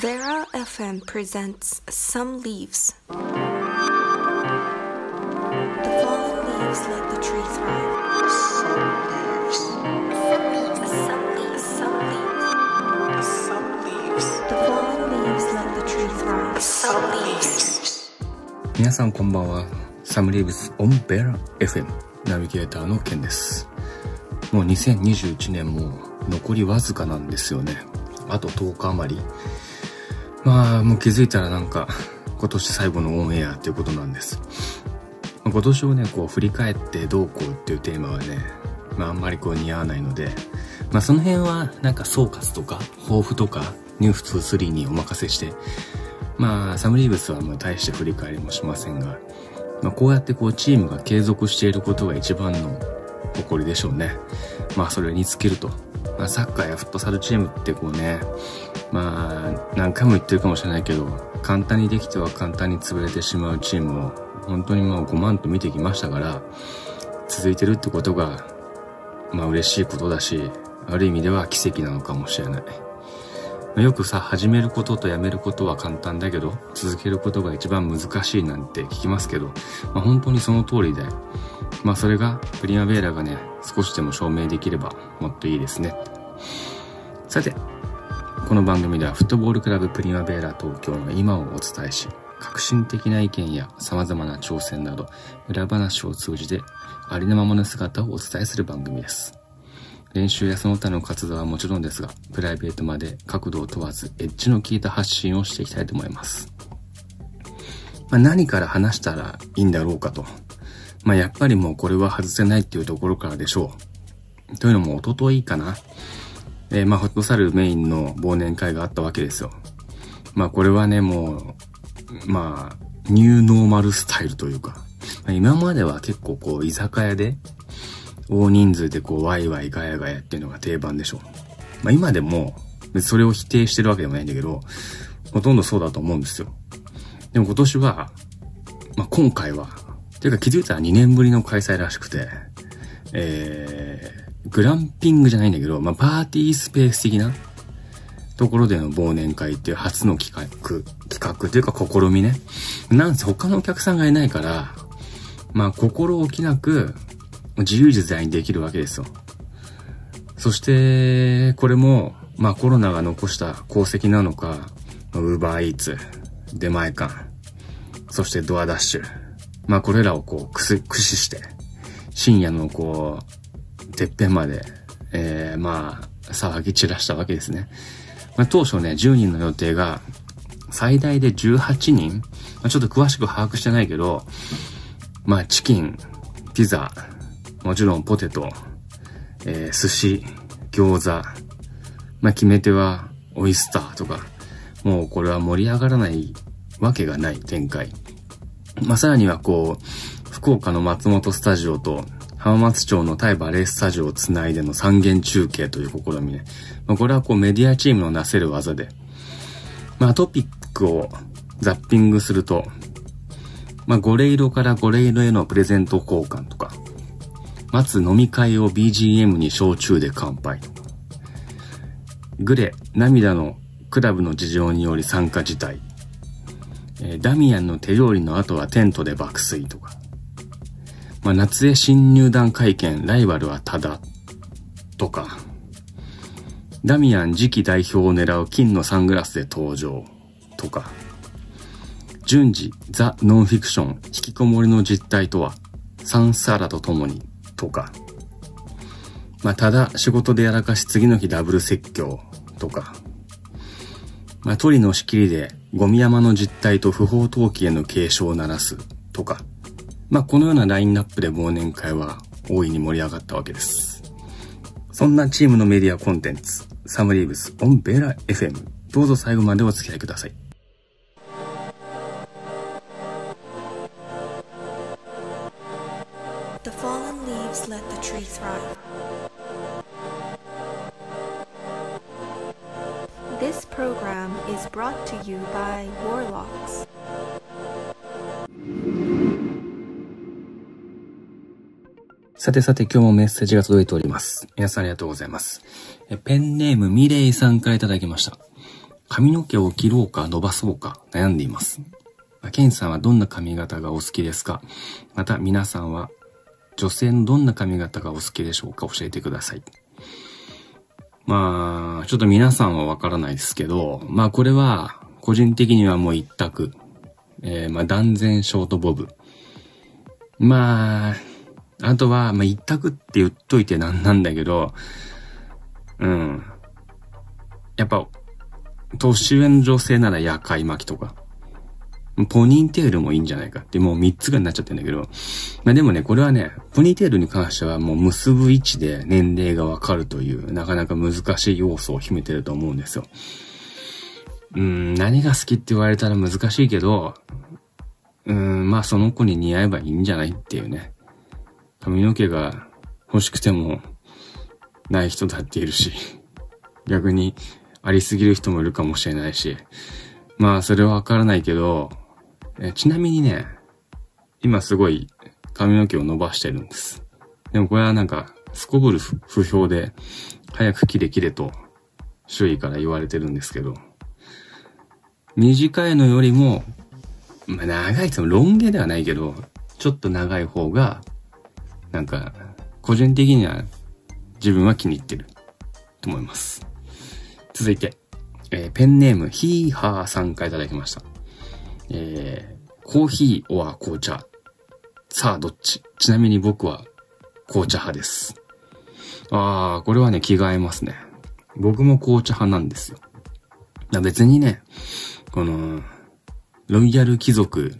Vera FM presents Some Leaves. The fallen leaves let the tree thrive. Some leaves. Some leaves. Some leaves. The fallen leaves let the tree thrive. Some leaves. 皆さんこんばんは。サムリーブスオンベラ FM ナビゲーターのケンです。もう2021年も残りわずかなんですよね。あと10日余り。まあもう気づいたらなんか今年最後のオンエアっていうことなんです。今年をね、こう振り返ってどうこうっていうテーマはね、まああんまりこう似合わないので、まあその辺はなんか総括とか抱負とかニュース3にお任せして、まあ、サムリーブスはもう大して振り返りもしませんが、まあ、こうやってこうチームが継続していることが一番の誇りでしょうね。まあ、それに尽きると。まあ、サッカーやフットサルチームってこうね、まあ、何回も言ってるかもしれないけど、簡単にできては簡単に潰れてしまうチームを、本当にもう5万と見てきましたから、続いてるってことが、まあ嬉しいことだし、ある意味では奇跡なのかもしれない。よくさ、始めることとやめることは簡単だけど、続けることが一番難しいなんて聞きますけど、まあ本当にその通りで、まあそれがプリマベーラがね、少しでも証明できればもっといいですね。さて、この番組ではフットボールクラブプリマベーラ東京の今をお伝えし、革新的な意見や様々な挑戦など、裏話を通じてありのままの姿をお伝えする番組です。練習やその他の活動はもちろんですが、プライベートまで角度を問わず、エッジの効いた発信をしていきたいと思います。まあ、何から話したらいいんだろうかと。まあ、やっぱりもうこれは外せないっていうところからでしょう。というのも、一昨日かな。えーまあ、フットサルメインの忘年会があったわけですよ。まあ、これはね、もう、まあ、ニューノーマルスタイルというか、今までは結構こう、居酒屋で、大人数でこうワイワイガヤガヤっていうのが定番でしょう。まあ今でも、それを否定してるわけでもないんだけど、ほとんどそうだと思うんですよ。でも今年は、まあ今回は、ていうか気づいたら2年ぶりの開催らしくて、えー、グランピングじゃないんだけど、まあパーティースペース的なところでの忘年会っていう初の企画、企画っていうか試みね。なんせ他のお客さんがいないから、まあ心置きなく、自由自在にできるわけですよ。そして、これも、まあコロナが残した功績なのか、ウーバーイーツ、出前館、そしてドアダッシュ。まあこれらをこうくす駆使して、深夜のこう、てっぺんまで、えー、まあ、騒ぎ散らしたわけですね。まあ当初ね、10人の予定が、最大で18人、まあ、ちょっと詳しく把握してないけど、まあチキン、ピザ、もちろんポテト、えー寿司、餃子、まあ、決め手はオイスターとか、もうこれは盛り上がらないわけがない展開。まあ、さらにはこう、福岡の松本スタジオと浜松町のタイバレースタジオをつないでの三元中継という試みね。まあ、これはこうメディアチームのなせる技で、まあ、トピックをザッピングすると、まあ、ゴレイロからゴレイロへのプレゼント交換とか、待つ飲み会を BGM に焼酎で乾杯とか。グレ、涙のクラブの事情により参加辞退。えーダミアンの手料理の後はテントで爆睡とか。まあ、夏へ新入団会見、ライバルはただ、とか。ダミアン次期代表を狙う金のサングラスで登場、とか。順次、ザ・ノンフィクション、引きこもりの実態とは、サンサラと共に、とか。まあ、ただ仕事でやらかし次の日ダブル説教とか。まあ、鳥の仕切りでゴミ山の実態と不法投棄への警鐘を鳴らすとか。まあ、このようなラインナップで忘年会は大いに盛り上がったわけです。そんなチームのメディアコンテンツ、サムリーブスオンベラ FM。どうぞ最後までお付き合いください。The fallen leaves let the tree thrive. This program is brought to you by Warlocks. さてさて今日もメッセージが届いております。皆さんありがとうございます。ペンネームミレイさんからいただきました。髪の毛を切ろうか伸ばそうか悩んでいます。ケンさんはどんな髪型がお好きですか？また皆さんは女性のどんな髪型がお好きでしょうか？教えてください。まあ、ちょっと皆さんはわからないですけど、まあこれは個人的にはもう一択。えー、まあ断然ショートボブ。まあ、あとは、まあ一択って言っといてなんなんだけど、うん。やっぱ、年上の女性なら夜会巻きとか。ポニーテールもいいんじゃないかって、もう3つがになっちゃってんだけど。まあでもね、これはね、ポニーテールに関してはもう結ぶ位置で年齢がわかるという、なかなか難しい要素を秘めてると思うんですよ。うん、何が好きって言われたら難しいけど、うん、まあその子に似合えばいいんじゃないっていうね。髪の毛が欲しくてもない人だっているし、逆にありすぎる人もいるかもしれないし、まあそれはわからないけど、ちなみにね、今すごい髪の毛を伸ばしてるんです。でもこれはなんか、すこぶる不評で、早く切れ切れと周囲から言われてるんですけど、短いのよりも、まあ長いってもロン毛ではないけど、ちょっと長い方が、なんか、個人的には自分は気に入ってると思います。続いて、えーペンネーム、ヒーハーさんからいただきました。えー、コーヒー or 紅茶。さあ、どっち？ちなみに僕は紅茶派です。あー、これはね、気が合いますね。僕も紅茶派なんですよ。別にね、この、ロイヤル貴族、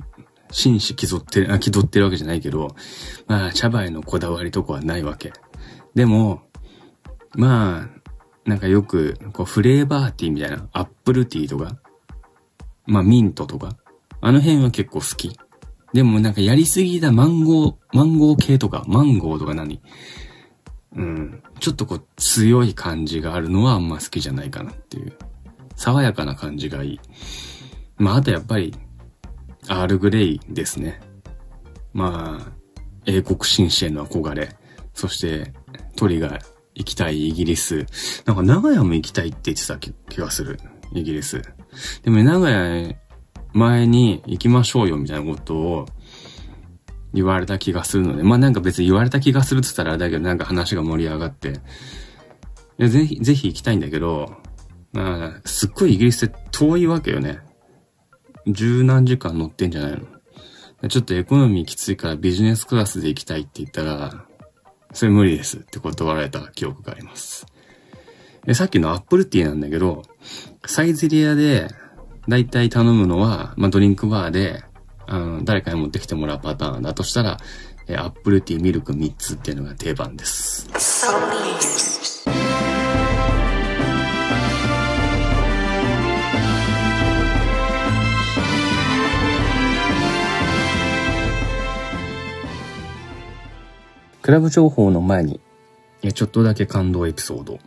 紳士気取ってる、あ、気取ってるわけじゃないけど、まあ、茶葉へのこだわりとかはないわけ。でも、まあ、なんかよく、こう、フレーバーティーみたいな、アップルティーとか、まあ、ミントとか、あの辺は結構好き。でもなんかやりすぎたマンゴー、マンゴー系とか、マンゴーとか何？うん。ちょっとこう、強い感じがあるのはあんま好きじゃないかなっていう。爽やかな感じがいい。まあ、あとやっぱり、アールグレイですね。まあ、英国紳士への憧れ。そして、鳥が行きたいイギリス。なんか長屋も行きたいって言ってた気がする。イギリス。でも長屋前に行きましょうよみたいなことを言われた気がするので。まあなんか別に言われた気がするって言ったらだけどなんか話が盛り上がって。いや、ぜひ、ぜひ行きたいんだけど、まあ、すっごいイギリスって遠いわけよね。十何時間乗ってんじゃないの？ちょっとエコノミーきついからビジネスクラスで行きたいって言ったら、それ無理ですって断られた記憶があります。で、さっきのアップルティーなんだけど、サイゼリヤで、だいたい頼むのは、まあ、ドリンクバーで、あの、誰かに持ってきてもらうパターンだとしたら、えアップルティーミルク3つっていうのが定番です。クラブ情報の前に、ちょっとだけ感動エピソード。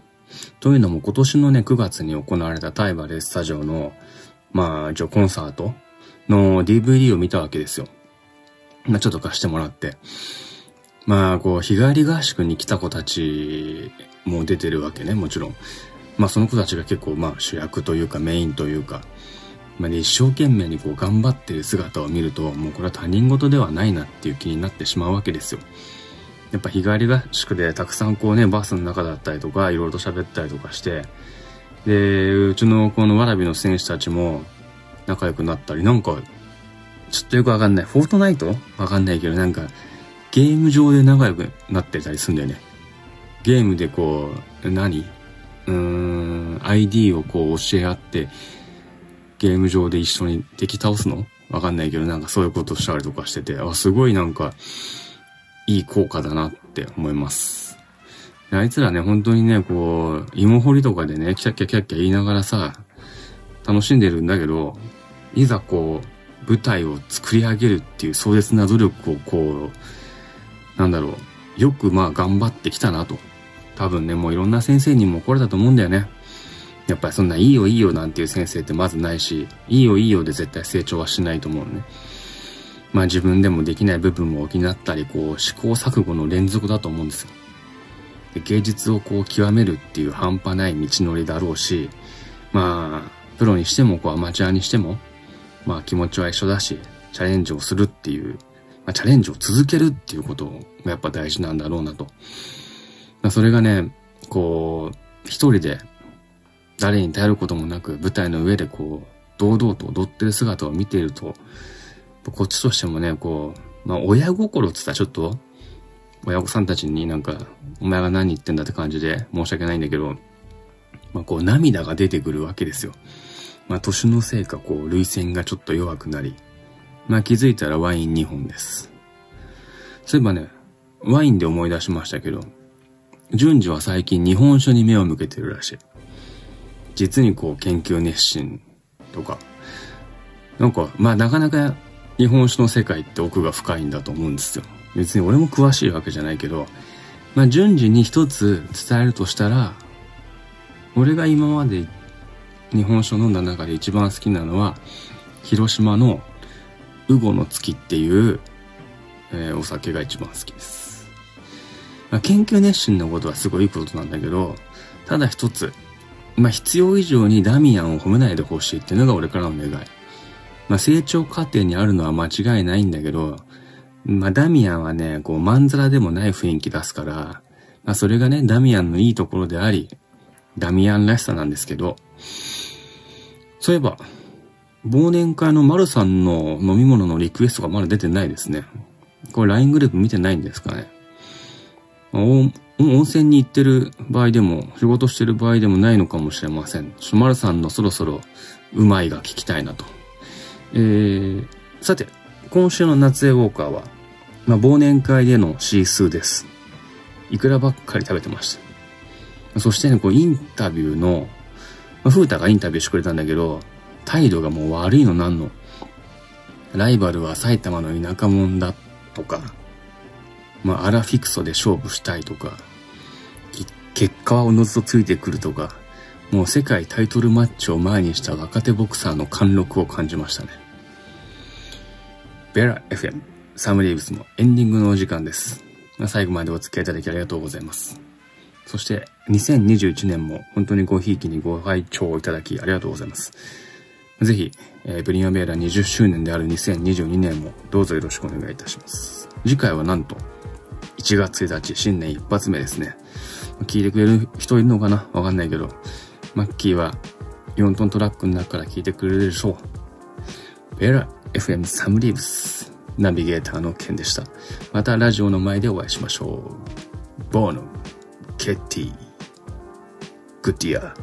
というのも今年のね、9月に行われたタイバレスタジオの、まあ、一応コンサートの DVD を見たわけですよ。まあ、ちょっと貸してもらって。まあ、こう、日帰り合宿に来た子たちも出てるわけね、もちろん。まあ、その子たちが結構、まあ、主役というかメインというか、まあね、一生懸命にこう頑張ってる姿を見ると、もうこれは他人事ではないなっていう気になってしまうわけですよ。やっぱ日帰り合宿でたくさんこうね、バスの中だったりとか、いろいろと喋ったりとかして、で、うちのこのわらびの選手たちも仲良くなったり、なんか、ちょっとよくわかんない。フォートナイト？わかんないけど、なんか、ゲーム上で仲良くなってたりするんだよね。ゲームでこう、何？うーん、ID をこう教え合って、ゲーム上で一緒に敵倒すの？わかんないけど、なんかそういうことしたりとかしてて、あ、すごいなんか、いい効果だなって思います。あいつらね、本当にね、こう、芋掘りとかでね、キャッキャキャッキャ言いながらさ、楽しんでるんだけど、いざこう、舞台を作り上げるっていう壮絶な努力をこう、なんだろう、よくまあ頑張ってきたなと。多分ね、もういろんな先生にも怒られたと思うんだよね。やっぱりそんないいよいいよなんていう先生ってまずないし、いいよいいよで絶対成長はしないと思うね。まあ自分でもできない部分も補ったり、こう試行錯誤の連続だと思うんですよ。で芸術をこう極めるっていう半端ない道のりだろうし、まあ、プロにしても、こう、アマチュアにしても、まあ気持ちは一緒だし、チャレンジをするっていう、まあチャレンジを続けるっていうことがやっぱ大事なんだろうなと。まあそれがね、こう、一人で誰に頼ることもなく舞台の上でこう、堂々と踊ってる姿を見ていると、こっちとしてもね、こう、まあ親心って言ったらちょっと、親御さんたちになんか、お前が何言ってんだって感じで申し訳ないんだけど、まあこう涙が出てくるわけですよ。まあ年のせいかこう、涙腺がちょっと弱くなり、まあ気づいたらワイン2本です。そういえばね、ワインで思い出しましたけど、順次は最近日本酒に目を向けてるらしい。実にこう研究熱心とか、なんか、まあなかなか日本酒の世界って奥が深いんだと思うんですよ。別に俺も詳しいわけじゃないけど、まあ順次に一つ伝えるとしたら、俺が今まで日本酒を飲んだ中で一番好きなのは、広島のウゴの月っていう、えー、お酒が一番好きです。まあ、研究熱心なことはすごいいいことなんだけど、ただ一つ、まあ、必要以上にダミアンを褒めないでほしいっていうのが俺からの願い。まあ、成長過程にあるのは間違いないんだけど、まあ、ダミアンはね、こう、まんざらでもない雰囲気出すから、まあ、それがね、ダミアンのいいところであり、ダミアンらしさなんですけど、そういえば、忘年会の丸さんの飲み物のリクエストがまだ出てないですね。これ LINE グループ見てないんですかね。温泉に行ってる場合でも、仕事してる場合でもないのかもしれません。しまるさんのそろそろうまいが聞きたいなと。えー、さて、今週の夏江ウォーカーは、まあ、忘年会でのシースーです。いくらばっかり食べてました。そしてね、こう、インタビューの、まあ、風太がインタビューしてくれたんだけど、態度がもう悪いのなんの。ライバルは埼玉の田舎者だとか、まあ、アラフィクソで勝負したいとか、結果はおのずとついてくるとか、もう世界タイトルマッチを前にした若手ボクサーの貫禄を感じましたね。ベラ FM サムリーブスのエンディングのお時間です。最後までお付き合いいただきありがとうございます。そして2021年も本当にごひいきにご拝聴いただきありがとうございます。ぜひ、えー、ブリアベーラ20周年である2022年もどうぞよろしくお願いいたします。次回はなんと1月1日新年一発目ですね。聞いてくれる人いるのかな？わかんないけど、マッキーは4トントラックの中から聞いてくれるでしょう。ベラ FM サムリーブスナビゲーターのケンでした。またラジオの前でお会いしましょう。ボーノ、ケッティ、グッディア。